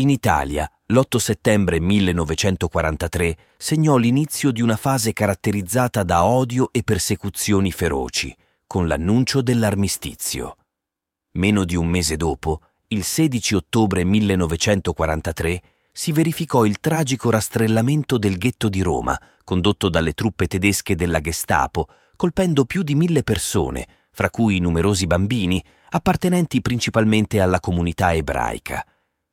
In Italia, l'8 settembre 1943 segnò l'inizio di una fase caratterizzata da odio e persecuzioni feroci, con l'annuncio dell'armistizio. Meno di un mese dopo, il 16 ottobre 1943, si verificò il tragico rastrellamento del ghetto di Roma, condotto dalle truppe tedesche della Gestapo, colpendo più di mille persone, fra cui numerosi bambini, appartenenti principalmente alla comunità ebraica.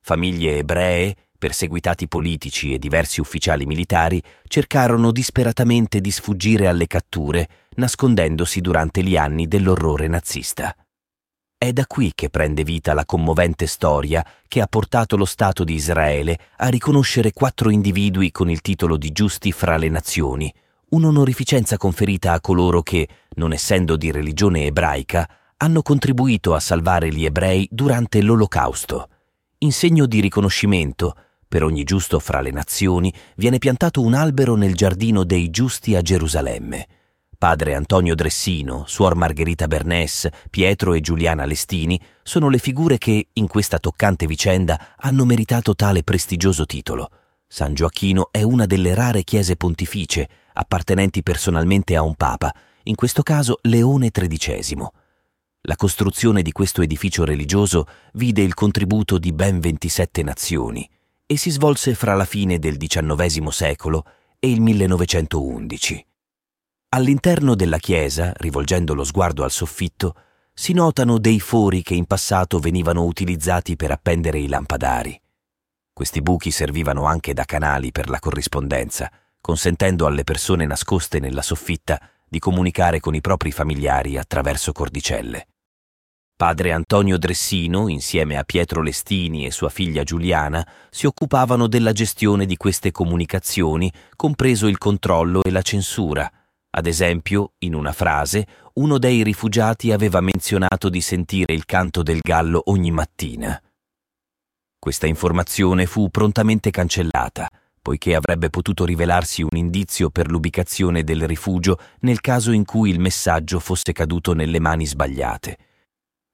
Famiglie ebree, perseguitati politici e diversi ufficiali militari cercarono disperatamente di sfuggire alle catture, nascondendosi durante gli anni dell'orrore nazista. È da qui che prende vita la commovente storia che ha portato lo Stato di Israele a riconoscere quattro individui con il titolo di giusti fra le nazioni, un'onorificenza conferita a coloro che, non essendo di religione ebraica, hanno contribuito a salvare gli ebrei durante l'Olocausto. In segno di riconoscimento, per ogni giusto fra le nazioni viene piantato un albero nel giardino dei giusti a Gerusalemme Padre Antonio Dressino, Suor Margherita Bernès, Pietro e Giuliana Lestini sono le figure che, in questa toccante vicenda, hanno meritato tale prestigioso titolo. San Gioacchino è una delle rare chiese pontificie, appartenenti personalmente a un papa, in questo caso Leone XIII. La costruzione di questo edificio religioso vide il contributo di ben 27 nazioni e si svolse fra la fine del XIX secolo e il 1911. All'interno della chiesa, rivolgendo lo sguardo al soffitto, si notano dei fori che in passato venivano utilizzati per appendere i lampadari. Questi buchi servivano anche da canali per la corrispondenza, consentendo alle persone nascoste nella soffitta di comunicare con i propri familiari attraverso cordicelle. Padre Antonio Dressino, insieme a Pietro Lestini e sua figlia Giuliana, si occupavano della gestione di queste comunicazioni, compreso il controllo e la censura, ad esempio, in una frase, uno dei rifugiati aveva menzionato di sentire il canto del gallo ogni mattina. Questa informazione fu prontamente cancellata, poiché avrebbe potuto rivelarsi un indizio per l'ubicazione del rifugio nel caso in cui il messaggio fosse caduto nelle mani sbagliate.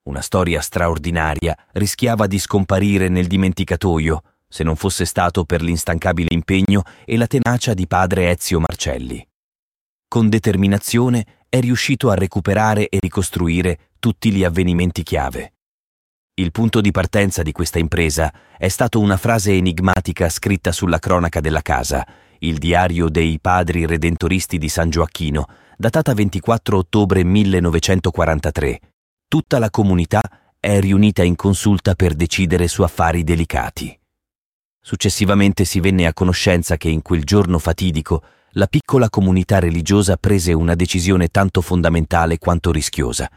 Una storia straordinaria rischiava di scomparire nel dimenticatoio se non fosse stato per l'instancabile impegno e la tenacia di padre Ezio Marcelli con determinazione è riuscito a recuperare e ricostruire tutti gli avvenimenti chiave. Il punto di partenza di questa impresa è stato una frase enigmatica scritta sulla cronaca della casa, il diario dei padri redentoristi di San Gioacchino, datata 24 ottobre 1943. Tutta la comunità è riunita in consulta per decidere su affari delicati. Successivamente si venne a conoscenza che in quel giorno fatidico la piccola comunità religiosa prese una decisione tanto fondamentale quanto rischiosa.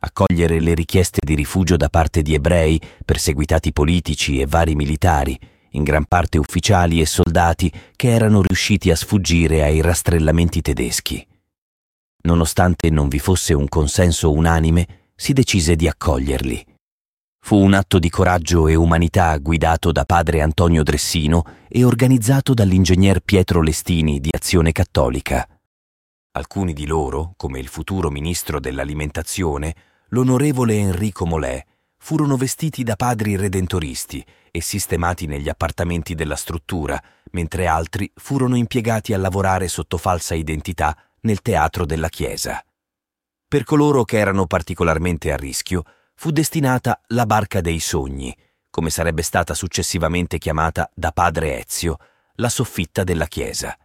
Accogliere le richieste di rifugio da parte di ebrei, perseguitati politici e vari militari, in gran parte ufficiali e soldati che erano riusciti a sfuggire ai rastrellamenti tedeschi. Nonostante non vi fosse un consenso unanime, si decise di accoglierli. Fu un atto di coraggio e umanità guidato da padre Antonio Dressino e organizzato dall'ingegner Pietro Lestini di Azione Cattolica. Alcuni di loro, come il futuro ministro dell'alimentazione, l'onorevole Enrico Molè, furono vestiti da padri redentoristi e sistemati negli appartamenti della struttura, mentre altri furono impiegati a lavorare sotto falsa identità nel teatro della chiesa. Per coloro che erano particolarmente a rischio, fu destinata la barca dei sogni, come sarebbe stata successivamente chiamata da padre Ezio, la soffitta della chiesa.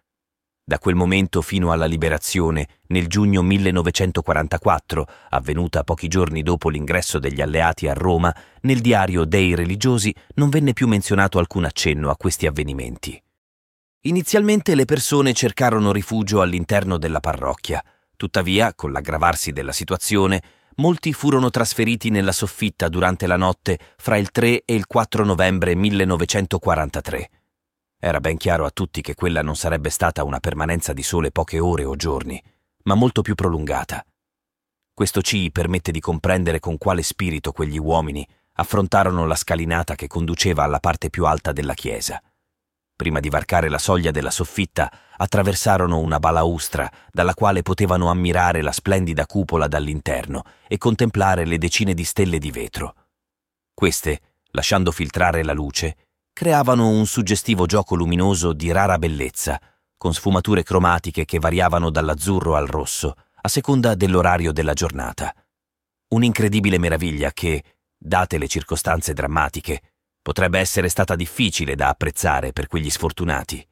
Da quel momento fino alla liberazione, nel giugno 1944, avvenuta pochi giorni dopo l'ingresso degli alleati a Roma, nel diario dei religiosi non venne più menzionato alcun accenno a questi avvenimenti. Inizialmente le persone cercarono rifugio all'interno della parrocchia, tuttavia, con l'aggravarsi della situazione, molti furono trasferiti nella soffitta durante la notte fra il 3 e il 4 novembre 1943. Era ben chiaro a tutti che quella non sarebbe stata una permanenza di sole poche ore o giorni, ma molto più prolungata. Questo ci permette di comprendere con quale spirito quegli uomini affrontarono la scalinata che conduceva alla parte più alta della chiesa. Prima di varcare la soglia della soffitta, attraversarono una balaustra dalla quale potevano ammirare la splendida cupola dall'interno e contemplare le decine di stelle di vetro. Queste, lasciando filtrare la luce, creavano un suggestivo gioco luminoso di rara bellezza, con sfumature cromatiche che variavano dall'azzurro al rosso, a seconda dell'orario della giornata. Un'incredibile meraviglia che, date le circostanze drammatiche, potrebbe essere stata difficile da apprezzare per quegli sfortunati.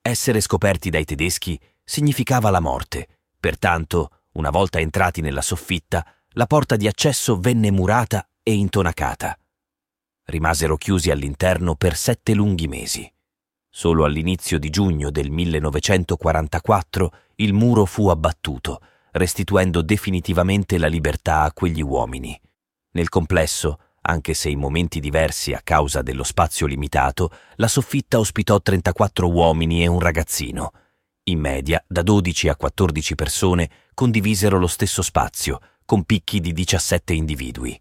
Essere scoperti dai tedeschi significava la morte, pertanto, una volta entrati nella soffitta, la porta di accesso venne murata e intonacata. Rimasero chiusi all'interno per sette lunghi mesi. Solo all'inizio di giugno del 1944 il muro fu abbattuto, restituendo definitivamente la libertà a quegli uomini. Nel complesso, anche se in momenti diversi a causa dello spazio limitato, la soffitta ospitò 34 uomini e un ragazzino. In media, da 12 a 14 persone condivisero lo stesso spazio, con picchi di 17 individui.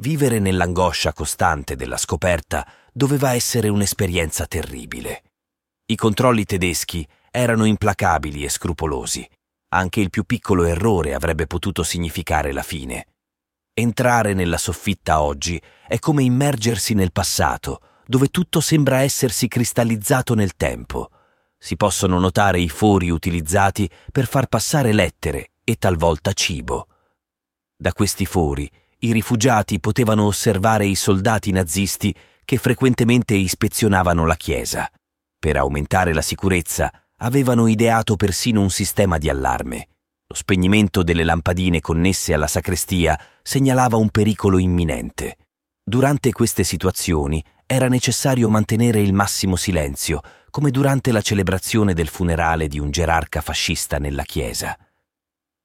Vivere nell'angoscia costante della scoperta doveva essere un'esperienza terribile. I controlli tedeschi erano implacabili e scrupolosi. Anche il più piccolo errore avrebbe potuto significare la fine. Entrare nella soffitta oggi è come immergersi nel passato, dove tutto sembra essersi cristallizzato nel tempo. Si possono notare i fori utilizzati per far passare lettere e talvolta cibo. Da questi fori i rifugiati potevano osservare i soldati nazisti che frequentemente ispezionavano la chiesa. Per aumentare la sicurezza avevano ideato persino un sistema di allarme. Lo spegnimento delle lampadine connesse alla sacrestia segnalava un pericolo imminente. Durante queste situazioni era necessario mantenere il massimo silenzio, come durante la celebrazione del funerale di un gerarca fascista nella chiesa.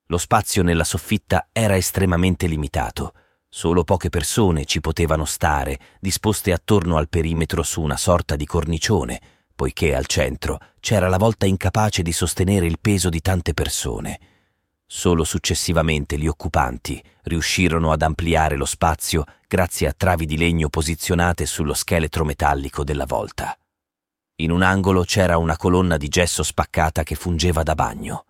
Lo spazio nella soffitta era estremamente limitato. Solo poche persone ci potevano stare, disposte attorno al perimetro su una sorta di cornicione, poiché al centro c'era la volta incapace di sostenere il peso di tante persone. Solo successivamente gli occupanti riuscirono ad ampliare lo spazio grazie a travi di legno posizionate sullo scheletro metallico della volta. In un angolo c'era una colonna di gesso spaccata che fungeva da bagno.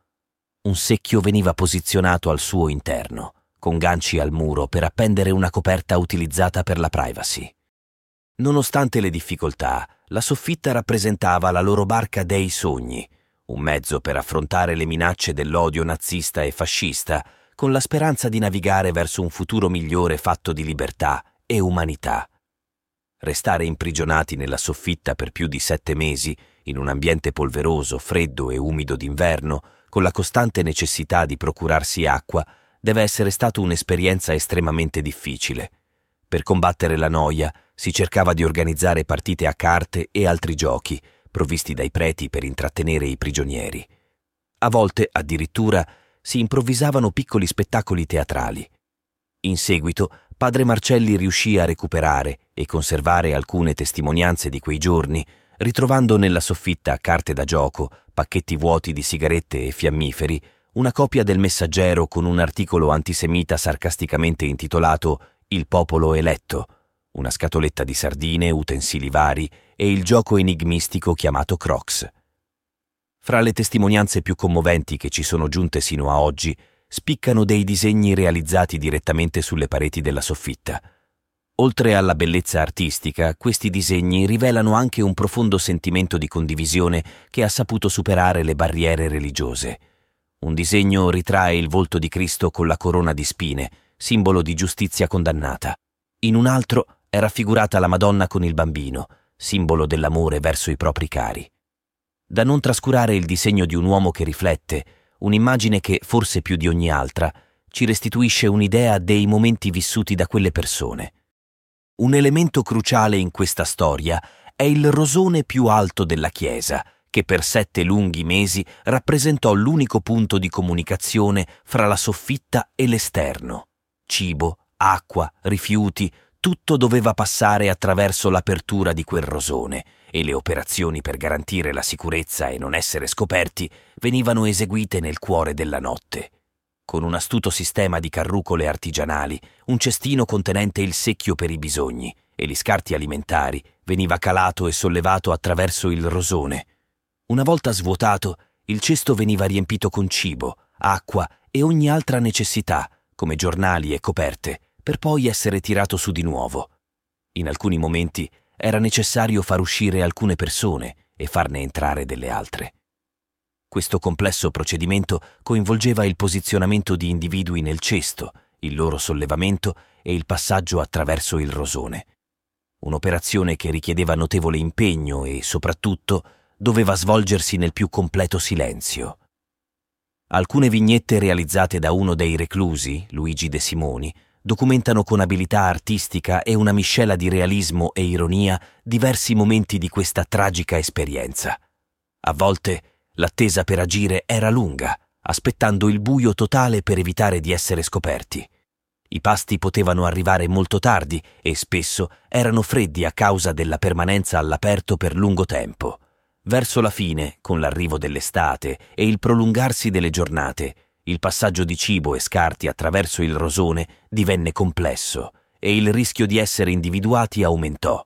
Un secchio veniva posizionato al suo interno, con ganci al muro per appendere una coperta utilizzata per la privacy. Nonostante le difficoltà, la soffitta rappresentava la loro barca dei sogni, un mezzo per affrontare le minacce dell'odio nazista e fascista, con la speranza di navigare verso un futuro migliore fatto di libertà e umanità. Restare imprigionati nella soffitta per più di sette mesi, in un ambiente polveroso, freddo e umido d'inverno, con la costante necessità di procurarsi acqua, deve essere stata un'esperienza estremamente difficile. Per combattere la noia si cercava di organizzare partite a carte e altri giochi, provvisti dai preti per intrattenere i prigionieri. A volte, addirittura, si improvvisavano piccoli spettacoli teatrali. In seguito, padre Marcelli riuscì a recuperare e conservare alcune testimonianze di quei giorni, ritrovando nella soffitta carte da gioco, pacchetti vuoti di sigarette e fiammiferi, una copia del messaggero con un articolo antisemita sarcasticamente intitolato Il popolo eletto, una scatoletta di sardine, utensili vari e il gioco enigmistico chiamato Crocs. Fra le testimonianze più commoventi che ci sono giunte sino a oggi, spiccano dei disegni realizzati direttamente sulle pareti della soffitta. Oltre alla bellezza artistica, questi disegni rivelano anche un profondo sentimento di condivisione che ha saputo superare le barriere religiose. Un disegno ritrae il volto di Cristo con la corona di spine, simbolo di giustizia condannata. In un altro è raffigurata la Madonna con il bambino, simbolo dell'amore verso i propri cari. Da non trascurare il disegno di un uomo che riflette, un'immagine che, forse più di ogni altra, ci restituisce un'idea dei momenti vissuti da quelle persone. Un elemento cruciale in questa storia è il rosone più alto della chiesa, che per sette lunghi mesi rappresentò l'unico punto di comunicazione fra la soffitta e l'esterno. Cibo, acqua, rifiuti, tutto doveva passare attraverso l'apertura di quel rosone e le operazioni per garantire la sicurezza e non essere scoperti venivano eseguite nel cuore della notte. Con un astuto sistema di carrucole artigianali, un cestino contenente il secchio per i bisogni e gli scarti alimentari veniva calato e sollevato attraverso il rosone. Una volta svuotato, il cesto veniva riempito con cibo, acqua e ogni altra necessità, come giornali e coperte, per poi essere tirato su di nuovo. In alcuni momenti era necessario far uscire alcune persone e farne entrare delle altre. Questo complesso procedimento coinvolgeva il posizionamento di individui nel cesto, il loro sollevamento e il passaggio attraverso il rosone. Un'operazione che richiedeva notevole impegno e, soprattutto, doveva svolgersi nel più completo silenzio. Alcune vignette realizzate da uno dei reclusi, Luigi De Simoni, documentano con abilità artistica e una miscela di realismo e ironia diversi momenti di questa tragica esperienza. A volte l'attesa per agire era lunga, aspettando il buio totale per evitare di essere scoperti. I pasti potevano arrivare molto tardi e spesso erano freddi a causa della permanenza all'aperto per lungo tempo. Verso la fine, con l'arrivo dell'estate e il prolungarsi delle giornate, il passaggio di cibo e scarti attraverso il rosone divenne complesso e il rischio di essere individuati aumentò.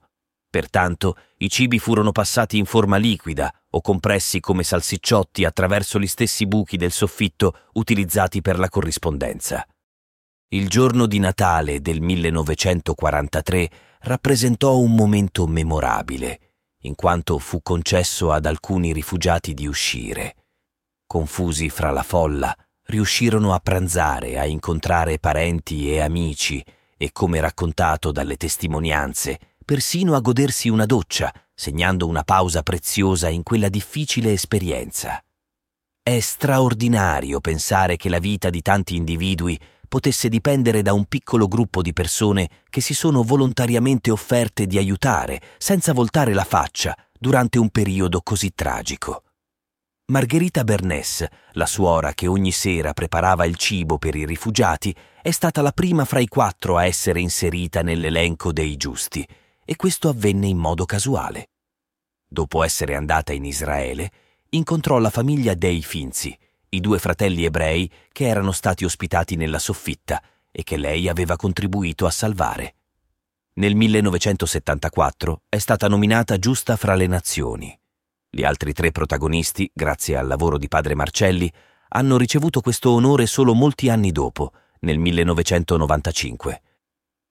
Pertanto i cibi furono passati in forma liquida o compressi come salsicciotti attraverso gli stessi buchi del soffitto utilizzati per la corrispondenza. Il giorno di Natale del 1943 rappresentò un momento memorabile, in quanto fu concesso ad alcuni rifugiati di uscire. Confusi fra la folla, riuscirono a pranzare, a incontrare parenti e amici e, come raccontato dalle testimonianze, persino a godersi una doccia, segnando una pausa preziosa in quella difficile esperienza. È straordinario pensare che la vita di tanti individui potesse dipendere da un piccolo gruppo di persone che si sono volontariamente offerte di aiutare, senza voltare la faccia, durante un periodo così tragico. Margherita Bernès, la suora che ogni sera preparava il cibo per i rifugiati, è stata la prima fra i quattro a essere inserita nell'elenco dei giusti, e questo avvenne in modo casuale. Dopo essere andata in Israele, incontrò la famiglia dei Finzi, i due fratelli ebrei che erano stati ospitati nella soffitta e che lei aveva contribuito a salvare. Nel 1974 è stata nominata giusta fra le nazioni. Gli altri tre protagonisti, grazie al lavoro di padre Marcelli, hanno ricevuto questo onore solo molti anni dopo, nel 1995.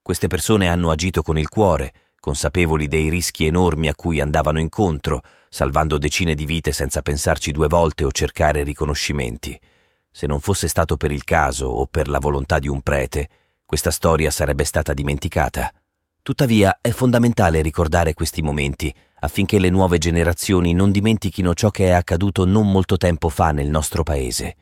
Queste persone hanno agito con il cuore, consapevoli dei rischi enormi a cui andavano incontro, salvando decine di vite senza pensarci due volte o cercare riconoscimenti. Se non fosse stato per il caso o per la volontà di un prete, questa storia sarebbe stata dimenticata. Tuttavia è fondamentale ricordare questi momenti affinché le nuove generazioni non dimentichino ciò che è accaduto non molto tempo fa nel nostro paese.